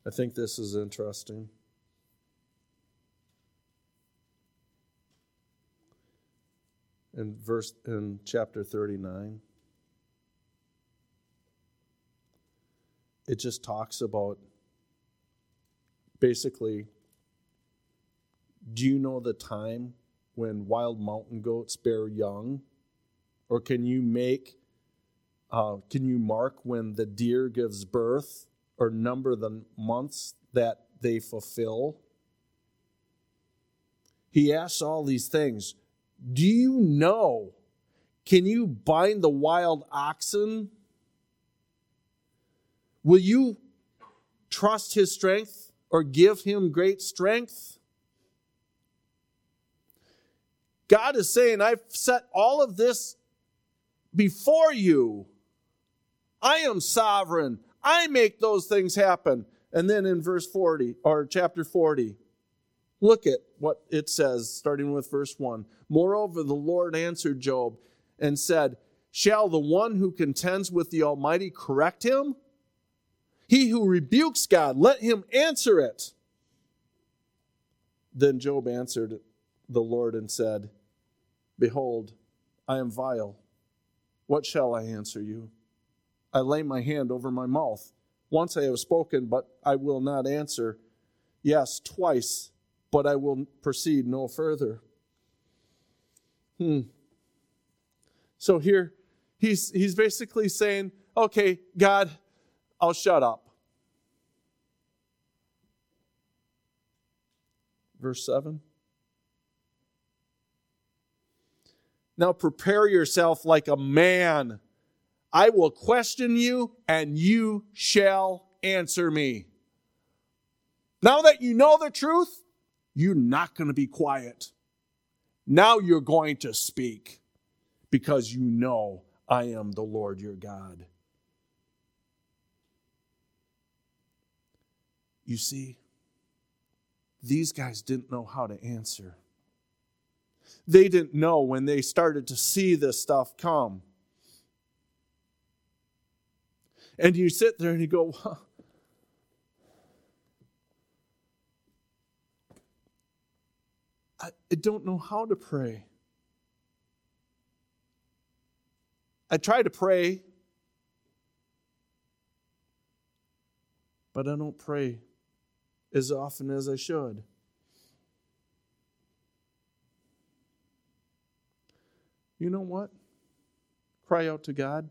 I think this is interesting. In verse in chapter 39 it just talks about basically do you know the time when wild mountain goats bear young or can you make uh, can you mark when the deer gives birth or number the months that they fulfill. He asks all these things. Do you know? Can you bind the wild oxen? Will you trust his strength or give him great strength? God is saying, I've set all of this before you. I am sovereign. I make those things happen. And then in verse 40, or chapter 40, look at what it says, starting with verse 1. Moreover, the Lord answered Job and said, Shall the one who contends with the Almighty correct him? He who rebukes God, let him answer it. Then Job answered the Lord and said, Behold, I am vile. What shall I answer you? I lay my hand over my mouth. Once I have spoken, but I will not answer. Yes, twice, but I will proceed no further. Hmm. So here, he's, he's basically saying, okay, God, I'll shut up. Verse 7. Now prepare yourself like a man. I will question you, and you shall answer me. Now that you know the truth, you're not going to be quiet. Now you're going to speak because you know I am the Lord your God. You see, these guys didn't know how to answer. They didn't know when they started to see this stuff come. And you sit there and you go, well, I don't know how to pray. I try to pray, but I don't pray as often as I should. You know what? Cry out to God.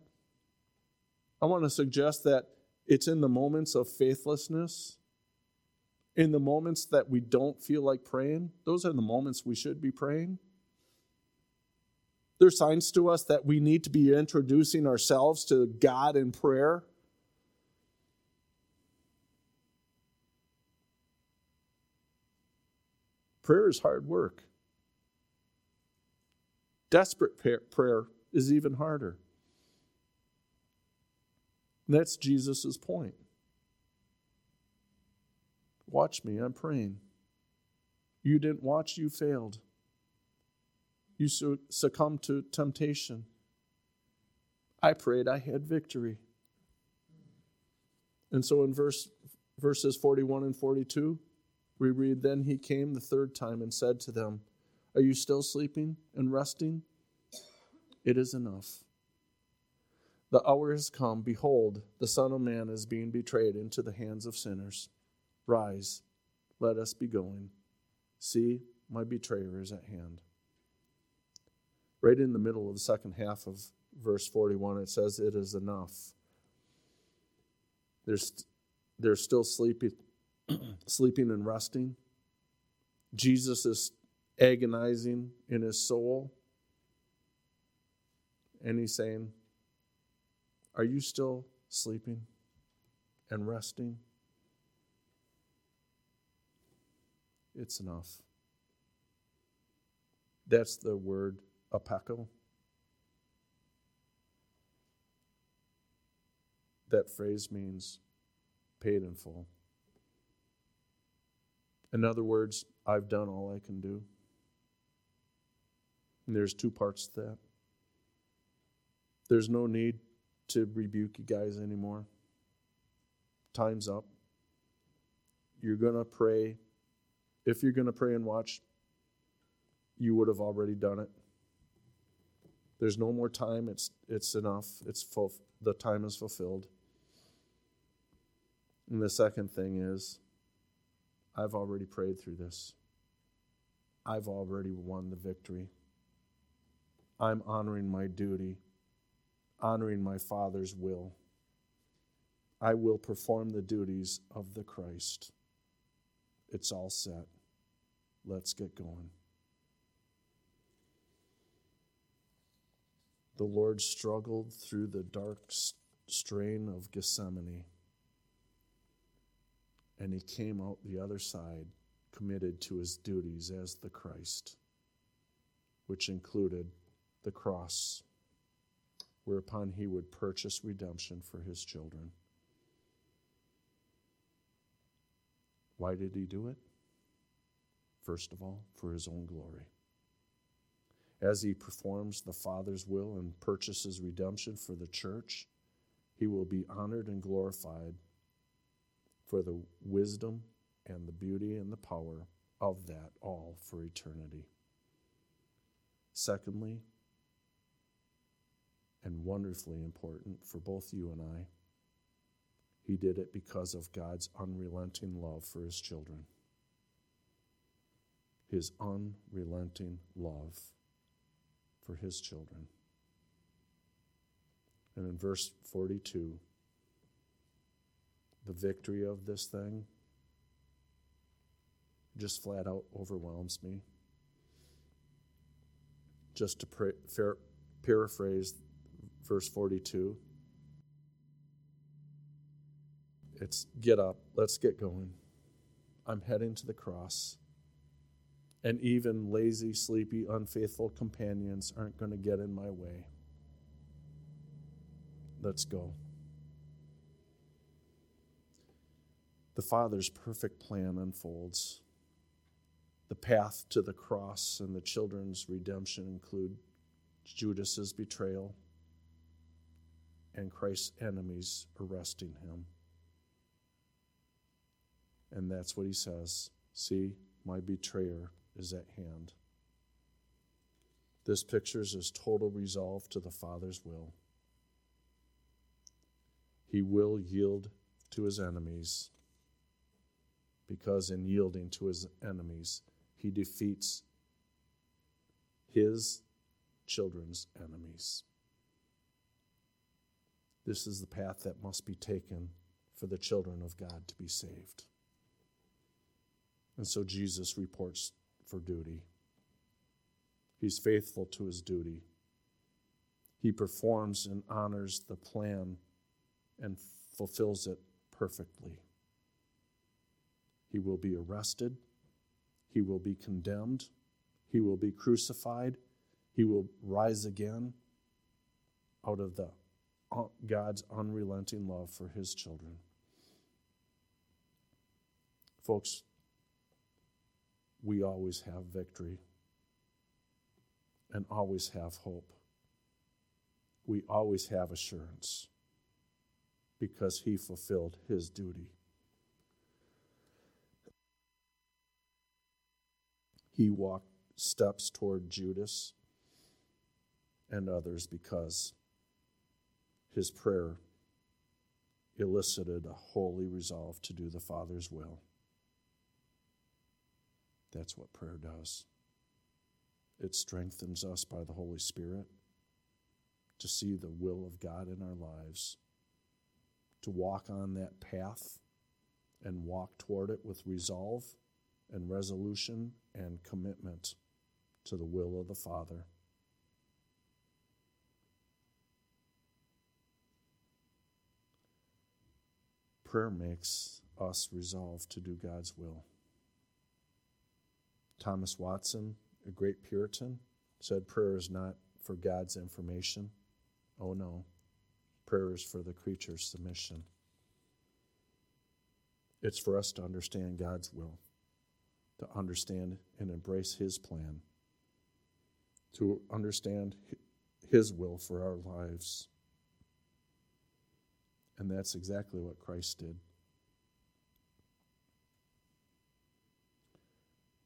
I want to suggest that it's in the moments of faithlessness, in the moments that we don't feel like praying, those are the moments we should be praying. There's signs to us that we need to be introducing ourselves to God in prayer. Prayer is hard work. Desperate prayer is even harder. And that's Jesus' point. Watch me, I'm praying. You didn't watch, you failed you succumbed to temptation. I prayed I had victory. And so in verse verses 41 and 42, we read then he came the third time and said to them, "Are you still sleeping and resting? It is enough. The hour has come. Behold, the Son of Man is being betrayed into the hands of sinners. Rise, let us be going. See, my betrayer is at hand." right in the middle of the second half of verse 41, it says, It is enough. There's, they're still sleeping, [CLEARS THROAT] sleeping and resting. Jesus is agonizing in his soul. And he's saying, Are you still sleeping and resting? It's enough. That's the word apechei. That phrase means paid in full. In other words, I've done all I can do. And there's two parts to that. There's no need to rebuke you guys anymore. Time's up. You're going to pray. If you're going to pray and watch, you would have already done it. There's no more time. It's, it's enough. It's full, the time is fulfilled. And the second thing is, I've already prayed through this. I've already won the victory. I'm honoring my duty, honoring my Father's will. I will perform the duties of the Christ. It's all set. Let's get going. the Lord struggled through the dark strain of Gethsemane, and he came out the other side committed to his duties as the Christ, which included the cross, whereupon he would purchase redemption for his children. Why did he do it? First of all, for his own glory as he performs the Father's will and purchases redemption for the church, he will be honored and glorified for the wisdom and the beauty and the power of that all for eternity. Secondly, and wonderfully important for both you and I, he did it because of God's unrelenting love for his children. His unrelenting love for his children. And in verse 42, the victory of this thing just flat out overwhelms me. Just to pra- paraphrase verse 42, it's get up, let's get going. I'm heading to the cross. And even lazy, sleepy, unfaithful companions aren't going to get in my way. Let's go. The Father's perfect plan unfolds. The path to the cross and the children's redemption include Judas's betrayal and Christ's enemies arresting him. And that's what he says. See, my betrayer is at hand. This pictures his total resolve to the Father's will. He will yield to his enemies because, in yielding to his enemies, he defeats his children's enemies. This is the path that must be taken for the children of God to be saved. And so Jesus reports for duty. He's faithful to his duty. He performs and honors the plan and fulfills it perfectly. He will be arrested. He will be condemned. He will be crucified. He will rise again out of the God's unrelenting love for his children. Folks, we always have victory and always have hope. We always have assurance because he fulfilled his duty. He walked steps toward Judas and others because his prayer elicited a holy resolve to do the Father's will. That's what prayer does. It strengthens us by the Holy Spirit to see the will of God in our lives, to walk on that path and walk toward it with resolve and resolution and commitment to the will of the Father. Prayer makes us resolve to do God's will. Thomas Watson, a great Puritan, said prayer is not for God's information. Oh no, prayer is for the creature's submission. It's for us to understand God's will, to understand and embrace His plan, to understand His will for our lives. And that's exactly what Christ did.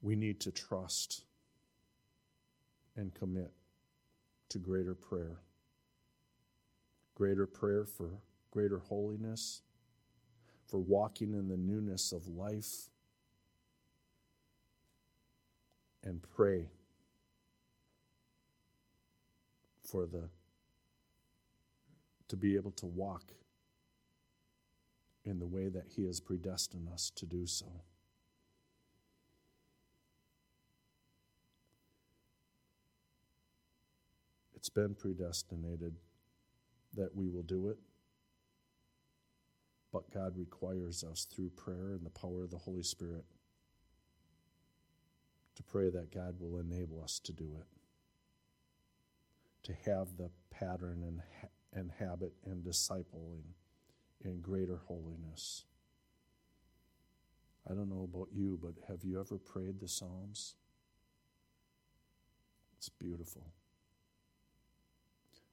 We need to trust and commit to greater prayer. Greater prayer for greater holiness, for walking in the newness of life, and pray for the to be able to walk in the way that he has predestined us to do so. It's been predestinated that we will do it. But God requires us through prayer and the power of the Holy Spirit to pray that God will enable us to do it. To have the pattern and, and habit and discipling in greater holiness. I don't know about you, but have you ever prayed the Psalms? It's beautiful.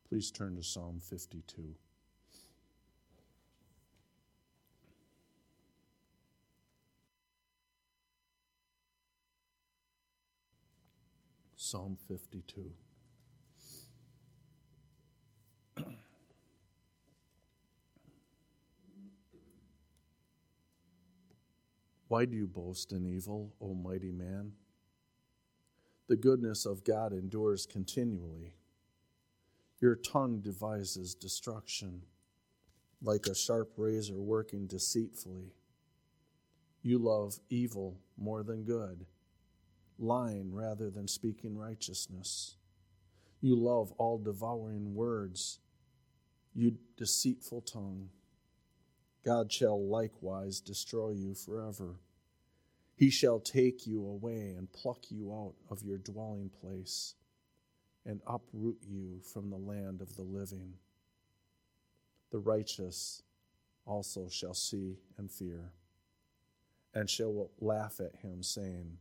Please turn to Psalm 52. Psalm 52. [CLEARS THROAT] Why do you boast in evil, O mighty man? The goodness of God endures continually. Your tongue devises destruction like a sharp razor working deceitfully. You love evil more than good, lying rather than speaking righteousness. You love all devouring words, you deceitful tongue. God shall likewise destroy you forever. He shall take you away and pluck you out of your dwelling place and uproot you from the land of the living. The righteous also shall see and fear, and shall laugh at him, saying,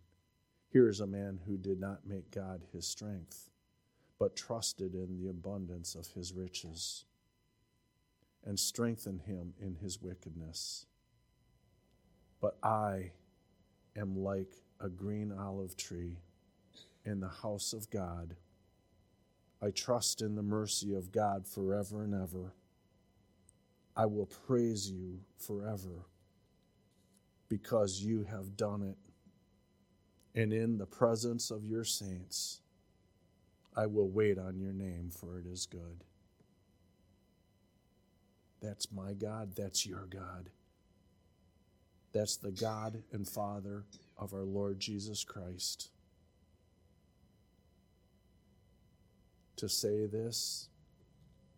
Here is a man who did not make God his strength, but trusted in the abundance of his riches, and strengthened him in his wickedness. But I am like a green olive tree in the house of God. I trust in the mercy of God forever and ever. I will praise you forever because you have done it. And in the presence of your saints, I will wait on your name, for it is good. That's my God. That's your God. That's the God and Father of our Lord Jesus Christ. To say this,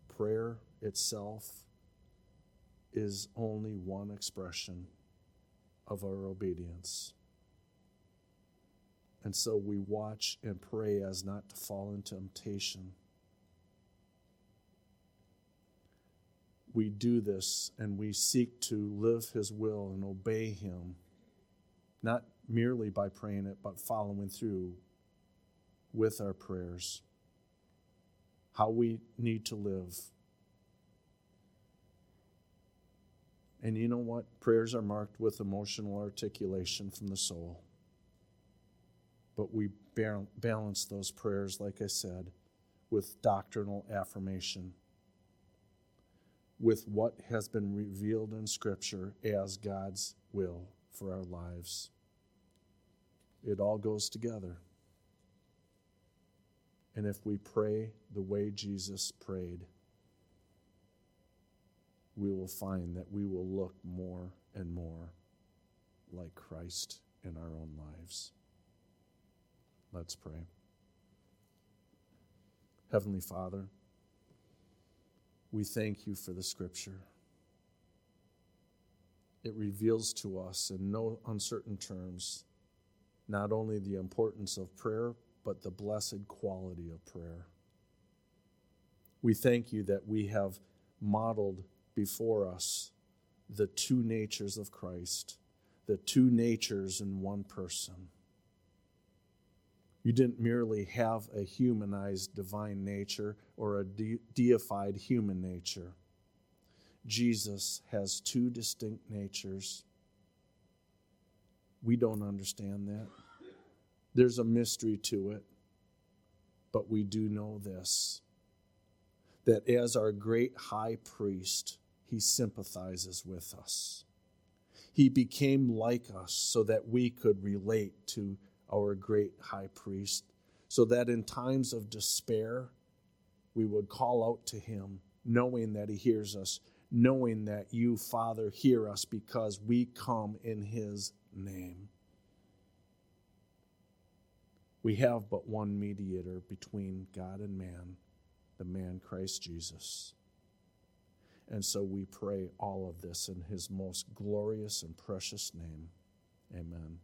prayer itself is only one expression of our obedience. And so we watch and pray as not to fall into temptation. We do this and we seek to live His will and obey Him, not merely by praying it, but following through with our prayers how we need to live. And you know what? Prayers are marked with emotional articulation from the soul. But we balance those prayers, like I said, with doctrinal affirmation, with what has been revealed in Scripture as God's will for our lives. It all goes together. And if we pray the way Jesus prayed, we will find that we will look more and more like Christ in our own lives. Let's pray. Heavenly Father, we thank you for the scripture. It reveals to us in no uncertain terms not only the importance of prayer, but the blessed quality of prayer. We thank you that we have modeled before us the two natures of Christ, the two natures in one person. You didn't merely have a humanized divine nature or a de- deified human nature. Jesus has two distinct natures. We don't understand that. There's a mystery to it, but we do know this that as our great high priest, he sympathizes with us. He became like us so that we could relate to our great high priest, so that in times of despair, we would call out to him, knowing that he hears us, knowing that you, Father, hear us because we come in his name. We have but one mediator between God and man, the man Christ Jesus. And so we pray all of this in his most glorious and precious name. Amen.